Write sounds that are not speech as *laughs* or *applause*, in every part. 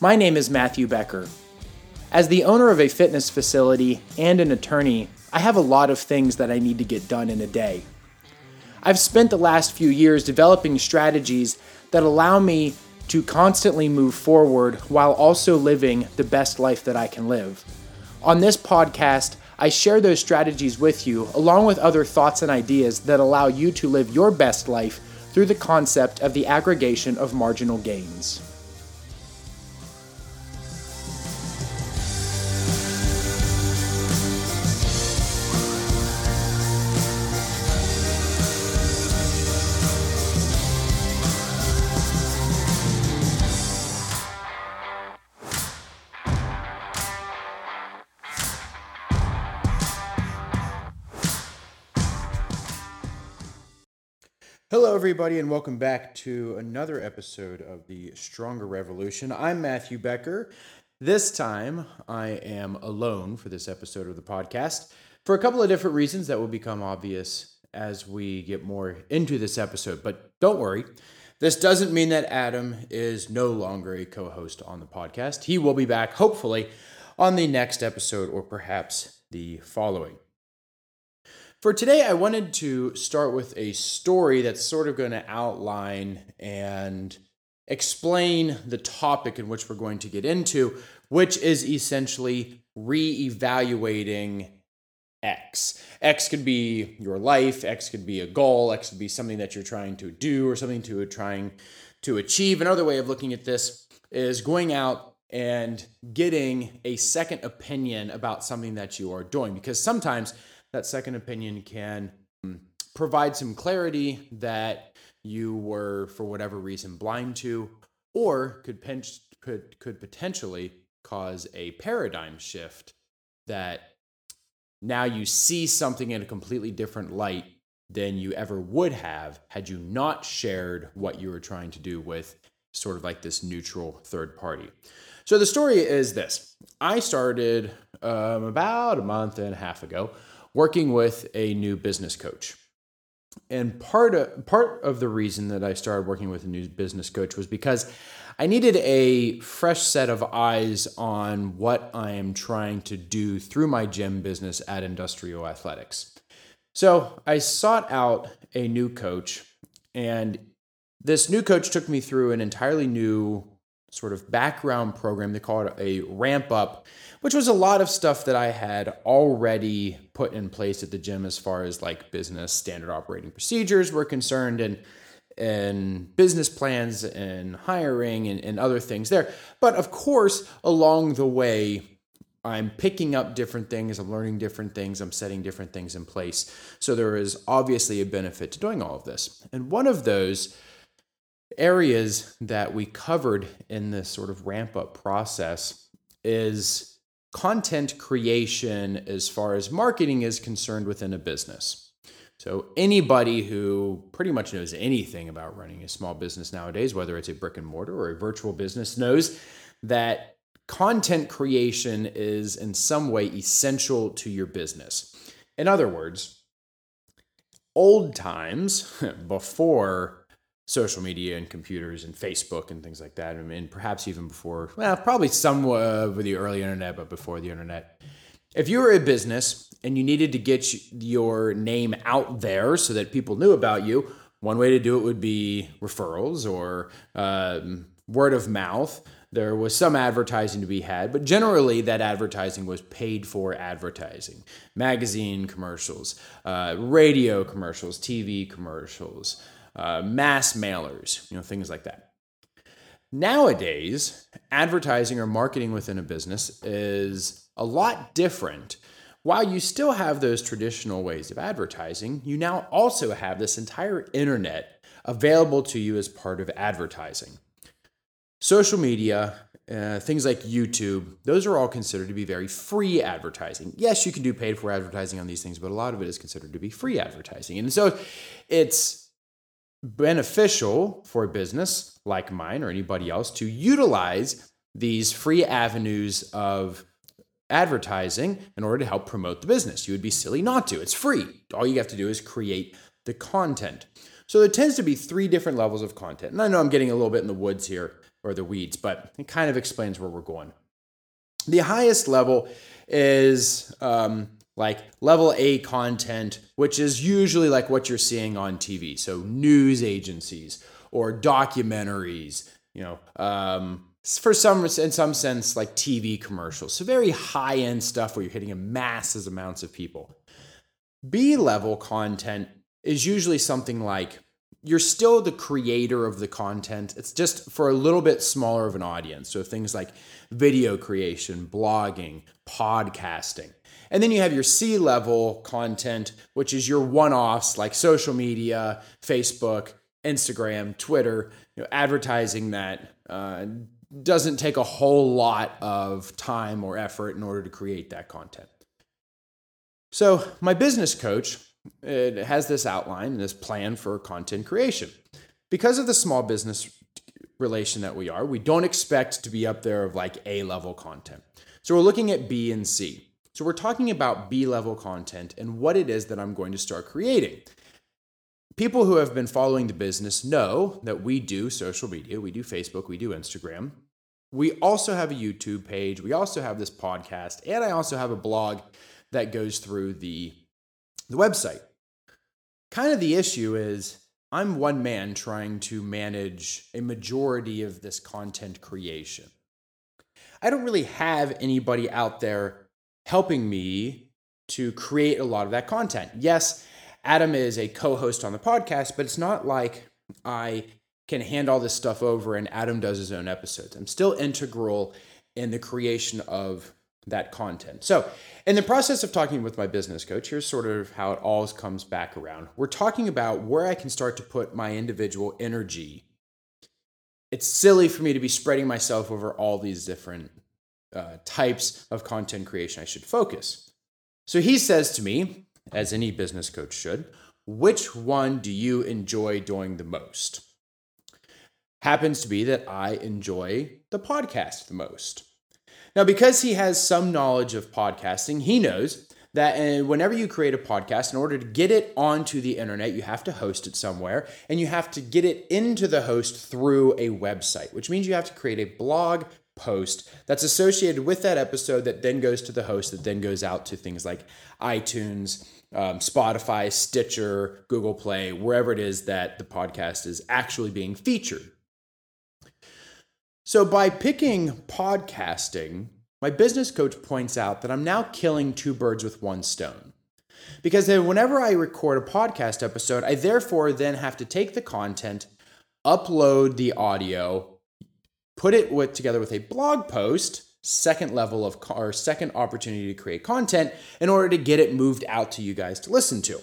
My name is Matthew Becker. As the owner of a fitness facility and an attorney, I have a lot of things that I need to get done in a day. I've spent the last few years developing strategies that allow me to constantly move forward while also living the best life that I can live. On this podcast, I share those strategies with you, along with other thoughts and ideas that allow you to live your best life through the concept of the aggregation of marginal gains. Hello, everybody, and welcome back to another episode of the Stronger Revolution. I'm Matthew Becker. This time, I am alone for this episode of the podcast for a couple of different reasons that will become obvious as we get more into this episode. But don't worry, this doesn't mean that Adam is no longer a co host on the podcast. He will be back, hopefully, on the next episode or perhaps the following. For today, I wanted to start with a story that's sort of going to outline and explain the topic in which we're going to get into, which is essentially re-evaluating X. X could be your life, X could be a goal, X could be something that you're trying to do or something to trying to achieve. Another way of looking at this is going out and getting a second opinion about something that you are doing because sometimes that second opinion can um, provide some clarity that you were, for whatever reason, blind to, or could, could, could potentially cause a paradigm shift that now you see something in a completely different light than you ever would have had you not shared what you were trying to do with sort of like this neutral third party. So the story is this I started um, about a month and a half ago working with a new business coach. And part of, part of the reason that I started working with a new business coach was because I needed a fresh set of eyes on what I am trying to do through my gym business at Industrial Athletics. So I sought out a new coach, and this new coach took me through an entirely new sort of background program. They call it a ramp up, which was a lot of stuff that I had already put in place at the gym as far as like business standard operating procedures were concerned and and business plans and hiring and, and other things there. But of course, along the way, I'm picking up different things, I'm learning different things, I'm setting different things in place. So there is obviously a benefit to doing all of this. And one of those areas that we covered in this sort of ramp up process is content creation as far as marketing is concerned within a business. So, anybody who pretty much knows anything about running a small business nowadays, whether it's a brick and mortar or a virtual business, knows that content creation is in some way essential to your business. In other words, old times *laughs* before social media and computers and Facebook and things like that, and, and perhaps even before, well, probably somewhat with the early internet, but before the internet. If you were a business and you needed to get your name out there so that people knew about you, one way to do it would be referrals or um, word of mouth. There was some advertising to be had, but generally that advertising was paid for advertising. Magazine commercials, uh, radio commercials, TV commercials, uh, mass mailers, you know, things like that. Nowadays, advertising or marketing within a business is a lot different. While you still have those traditional ways of advertising, you now also have this entire internet available to you as part of advertising. Social media, uh, things like YouTube, those are all considered to be very free advertising. Yes, you can do paid for advertising on these things, but a lot of it is considered to be free advertising. And so it's beneficial for a business like mine or anybody else to utilize these free avenues of advertising in order to help promote the business. You would be silly not to. It's free. All you have to do is create the content. So there tends to be three different levels of content. And I know I'm getting a little bit in the woods here or the weeds, but it kind of explains where we're going. The highest level is um, like level A content, which is usually like what you're seeing on TV. So news agencies or documentaries, you know, um, for some in some sense like TV commercials. So very high end stuff where you're hitting a masses amounts of people. B level content is usually something like you're still the creator of the content. It's just for a little bit smaller of an audience. So things like video creation, blogging, podcasting. And then you have your C level content, which is your one offs like social media, Facebook, Instagram, Twitter, you know, advertising that uh, doesn't take a whole lot of time or effort in order to create that content. So, my business coach it has this outline and this plan for content creation. Because of the small business relation that we are, we don't expect to be up there of like A level content. So, we're looking at B and C. So, we're talking about B level content and what it is that I'm going to start creating. People who have been following the business know that we do social media, we do Facebook, we do Instagram. We also have a YouTube page, we also have this podcast, and I also have a blog that goes through the, the website. Kind of the issue is I'm one man trying to manage a majority of this content creation. I don't really have anybody out there helping me to create a lot of that content. Yes, Adam is a co host on the podcast, but it's not like I can hand all this stuff over and Adam does his own episodes. I'm still integral in the creation of that content. So, in the process of talking with my business coach, here's sort of how it all comes back around. We're talking about where I can start to put my individual energy. It's silly for me to be spreading myself over all these different uh, types of content creation. I should focus. So he says to me, as any business coach should, which one do you enjoy doing the most? Happens to be that I enjoy the podcast the most. Now, because he has some knowledge of podcasting, he knows that uh, whenever you create a podcast, in order to get it onto the internet, you have to host it somewhere and you have to get it into the host through a website, which means you have to create a blog post that's associated with that episode that then goes to the host, that then goes out to things like iTunes, um, Spotify, Stitcher, Google Play, wherever it is that the podcast is actually being featured. So, by picking podcasting, my business coach points out that I'm now killing two birds with one stone. Because then, whenever I record a podcast episode, I therefore then have to take the content, upload the audio, put it with, together with a blog post, second level of or second opportunity to create content in order to get it moved out to you guys to listen to.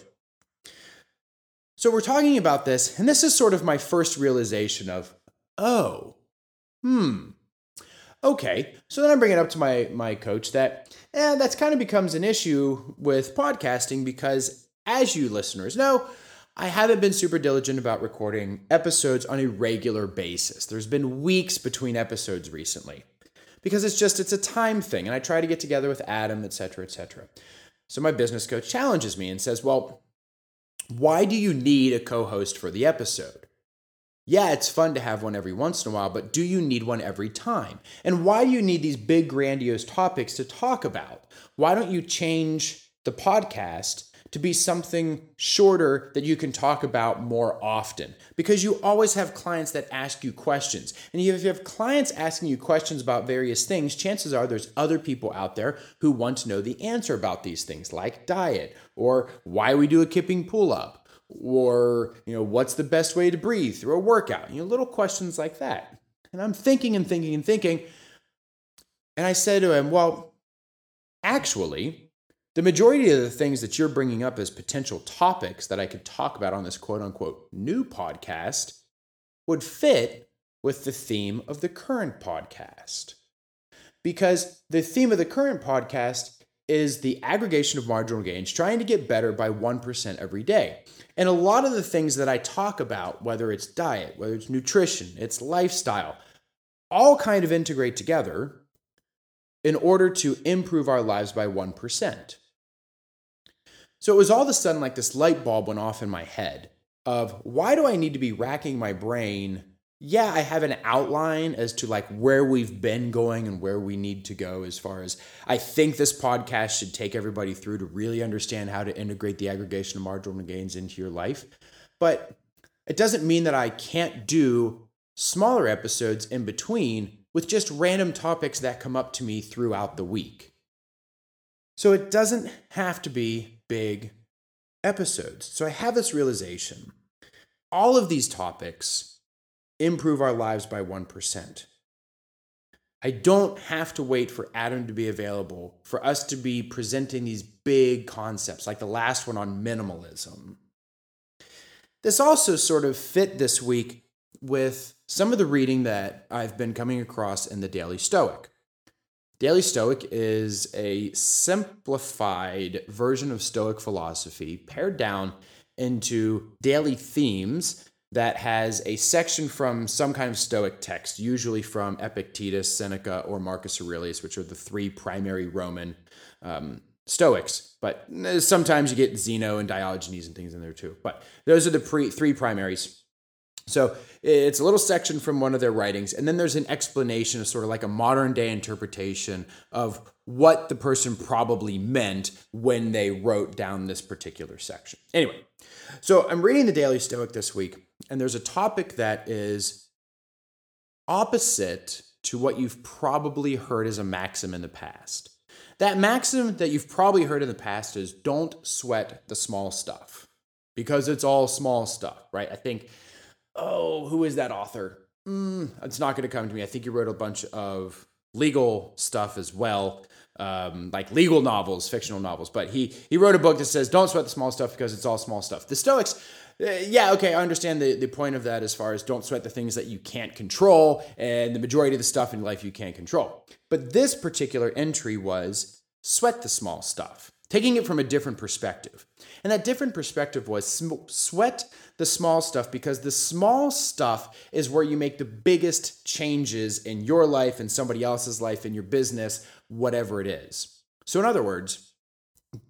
So we're talking about this, and this is sort of my first realization of, oh, hmm, okay. So then I bring it up to my my coach that, eh, that's kind of becomes an issue with podcasting because, as you listeners know, I haven't been super diligent about recording episodes on a regular basis. There's been weeks between episodes recently because it's just it's a time thing, and I try to get together with Adam, etc., etc. So my business coach challenges me and says, "Well, why do you need a co-host for the episode?" Yeah, it's fun to have one every once in a while, but do you need one every time? And why do you need these big, grandiose topics to talk about? Why don't you change the podcast to be something shorter that you can talk about more often? Because you always have clients that ask you questions. And if you have clients asking you questions about various things, chances are there's other people out there who want to know the answer about these things, like diet or why we do a kipping pull up or you know what's the best way to breathe through a workout you know little questions like that and i'm thinking and thinking and thinking and i said to him well actually the majority of the things that you're bringing up as potential topics that i could talk about on this quote unquote new podcast would fit with the theme of the current podcast because the theme of the current podcast is the aggregation of marginal gains, trying to get better by 1% every day. And a lot of the things that I talk about, whether it's diet, whether it's nutrition, it's lifestyle, all kind of integrate together in order to improve our lives by 1%. So it was all of a sudden like this light bulb went off in my head. of why do I need to be racking my brain? Yeah, I have an outline as to like where we've been going and where we need to go as far as I think this podcast should take everybody through to really understand how to integrate the aggregation of marginal gains into your life. But it doesn't mean that I can't do smaller episodes in between with just random topics that come up to me throughout the week. So it doesn't have to be big episodes. So I have this realization all of these topics improve our lives by 1%. I don't have to wait for Adam to be available for us to be presenting these big concepts, like the last one on minimalism. This also sort of fit this week with some of the reading that I've been coming across in the Daily Stoic. Daily Stoic is a simplified version of Stoic philosophy pared down into daily themes that has a section from some kind of Stoic text, usually from Epictetus, Seneca, or Marcus Aurelius, which are the three primary Roman um, Stoics. But uh, sometimes you get Zeno and Diogenes and things in there too. But those are the pre- three primaries. So it's a little section from one of their writings, and then there's an explanation of sort of like a modern day interpretation of what the person probably meant when they wrote down this particular section. Anyway, so I'm reading the Daily Stoic this week, and there's a topic that is opposite to what you've probably heard as a maxim in the past. That maxim that you've probably heard in the past is don't sweat the small stuff because it's all small stuff, right? I think oh, who is that author? Mm, it's not going to come to me. I think he wrote a bunch of legal stuff as well, um, like legal novels, fictional novels. But he he wrote a book that says, "Don't sweat the small stuff because it's all small stuff." The Stoics. Uh, yeah, okay, I understand the, the point of that as far as don't sweat the things that you can't control, and the majority of the stuff in life you can't control. But this particular entry was sweat the small stuff, taking it from a different perspective. And that different perspective was sweat the small stuff because the small stuff is where you make the biggest changes in your life and somebody else's life in your business, whatever it is. So, in other words,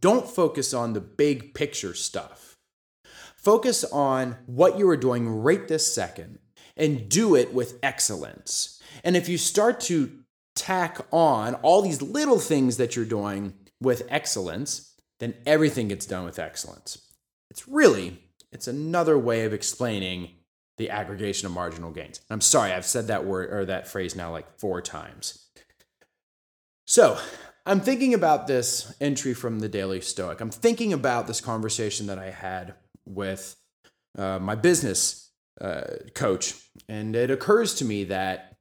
don't focus on the big picture stuff. Focus on what you are doing right this second and do it with excellence. And if you start to tack on all these little things that you're doing with excellence, then everything gets done with excellence. It's really, it's another way of explaining the aggregation of marginal gains. I'm sorry, I've said that word or that phrase now like four times. So, I'm thinking about this entry from the Daily Stoic. I'm thinking about this conversation that I had with uh, my business uh, coach. And it occurs to me that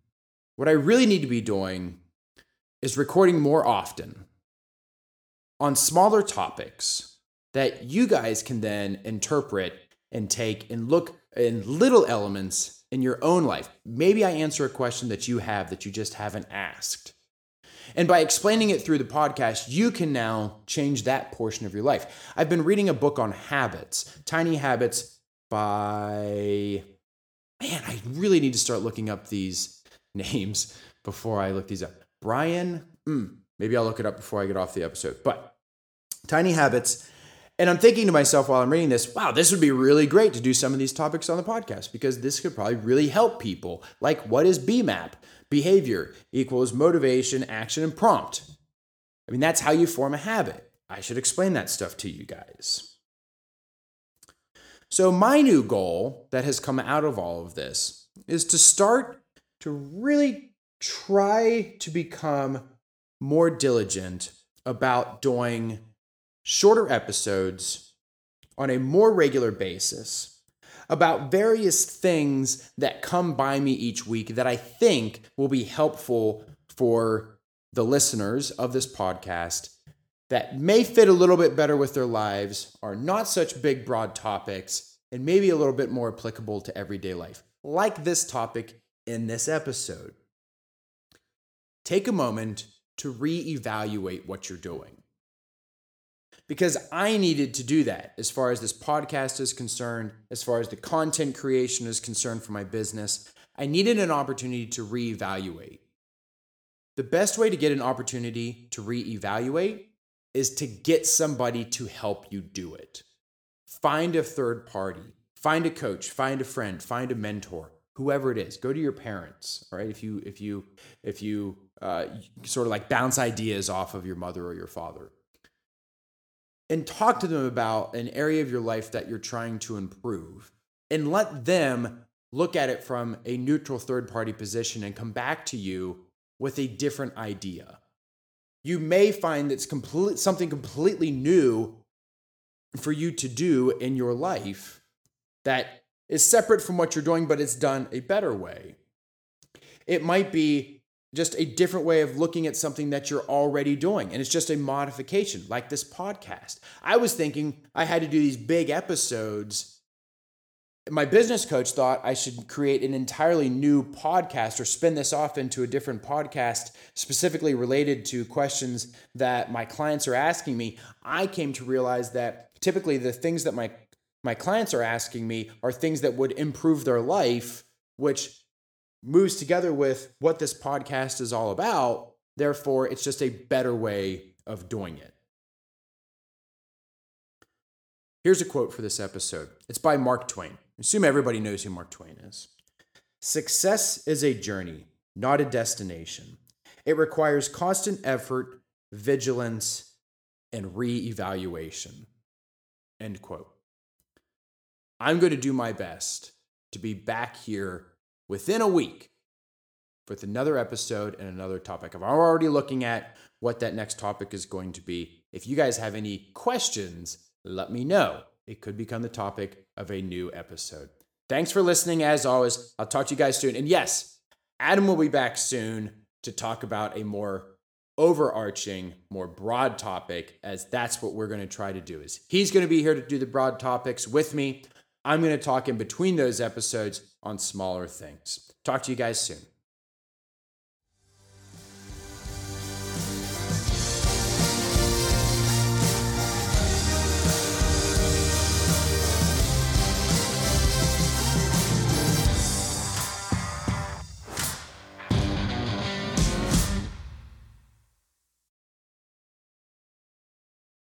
what I really need to be doing is recording more often on smaller topics that you guys can then interpret and take and look in little elements in your own life. Maybe I answer a question that you have that you just haven't asked. And by explaining it through the podcast, you can now change that portion of your life. I've been reading a book on habits, Tiny Habits by, man, I really need to start looking up these *laughs* names before I look these up. Brian, mm, Maybe I'll look it up before I get off the episode. But tiny habits. And I'm thinking to myself while I'm reading this, wow, this would be really great to do some of these topics on the podcast because this could probably really help people. Like, what is BMAP? Behavior equals motivation, action, and prompt. I mean, that's how you form a habit. I should explain that stuff to you guys. So, my new goal that has come out of all of this is to start to really try to become more diligent about doing shorter episodes on a more regular basis about various things that come by me each week that I think will be helpful for the listeners of this podcast that may fit a little bit better with their lives, are not such big, broad topics, and maybe a little bit more applicable to everyday life, like this topic in this episode. Take a moment to reevaluate what you're doing. Because I needed to do that as far as this podcast is concerned, as far as the content creation is concerned for my business. I needed an opportunity to reevaluate. The best way to get an opportunity to reevaluate is to get somebody to help you do it. Find a third party, find a coach, find a friend, find a mentor, whoever it is. Go to your parents, all right? If you if you if you uh, sort of like bounce ideas off of your mother or your father, and talk to them about an area of your life that you're trying to improve, and let them look at it from a neutral third party position and come back to you with a different idea. You may find that's complete, something completely new for you to do in your life that is separate from what you're doing, but it's done a better way. It might be just a different way of looking at something that you're already doing. And it's just a modification, like this podcast. I was thinking I had to do these big episodes my business coach thought I should create an entirely new podcast or spin this off into a different podcast specifically related to questions that my clients are asking me. I came to realize that typically the things that my my clients are asking me are things that would improve their life, which moves together with what this podcast is all about. Therefore, it's just a better way of doing it. Here's a quote for this episode. It's by Mark Twain. Assume everybody knows who Mark Twain is. Success is a journey, not a destination. It requires constant effort, vigilance, and re-evaluation. End quote. I'm going to do my best to be back here within a week with another episode and another topic. I'm already looking at what that next topic is going to be. If you guys have any questions, let me know it could become the topic of a new episode. Thanks for listening. As always, I'll talk to you guys soon. And yes, Adam will be back soon to talk about a more overarching, more broad topic, as that's what we're going to try to do. Is he's going to be here to do the broad topics with me. I'm going to talk in between those episodes on smaller things. Talk to you guys soon.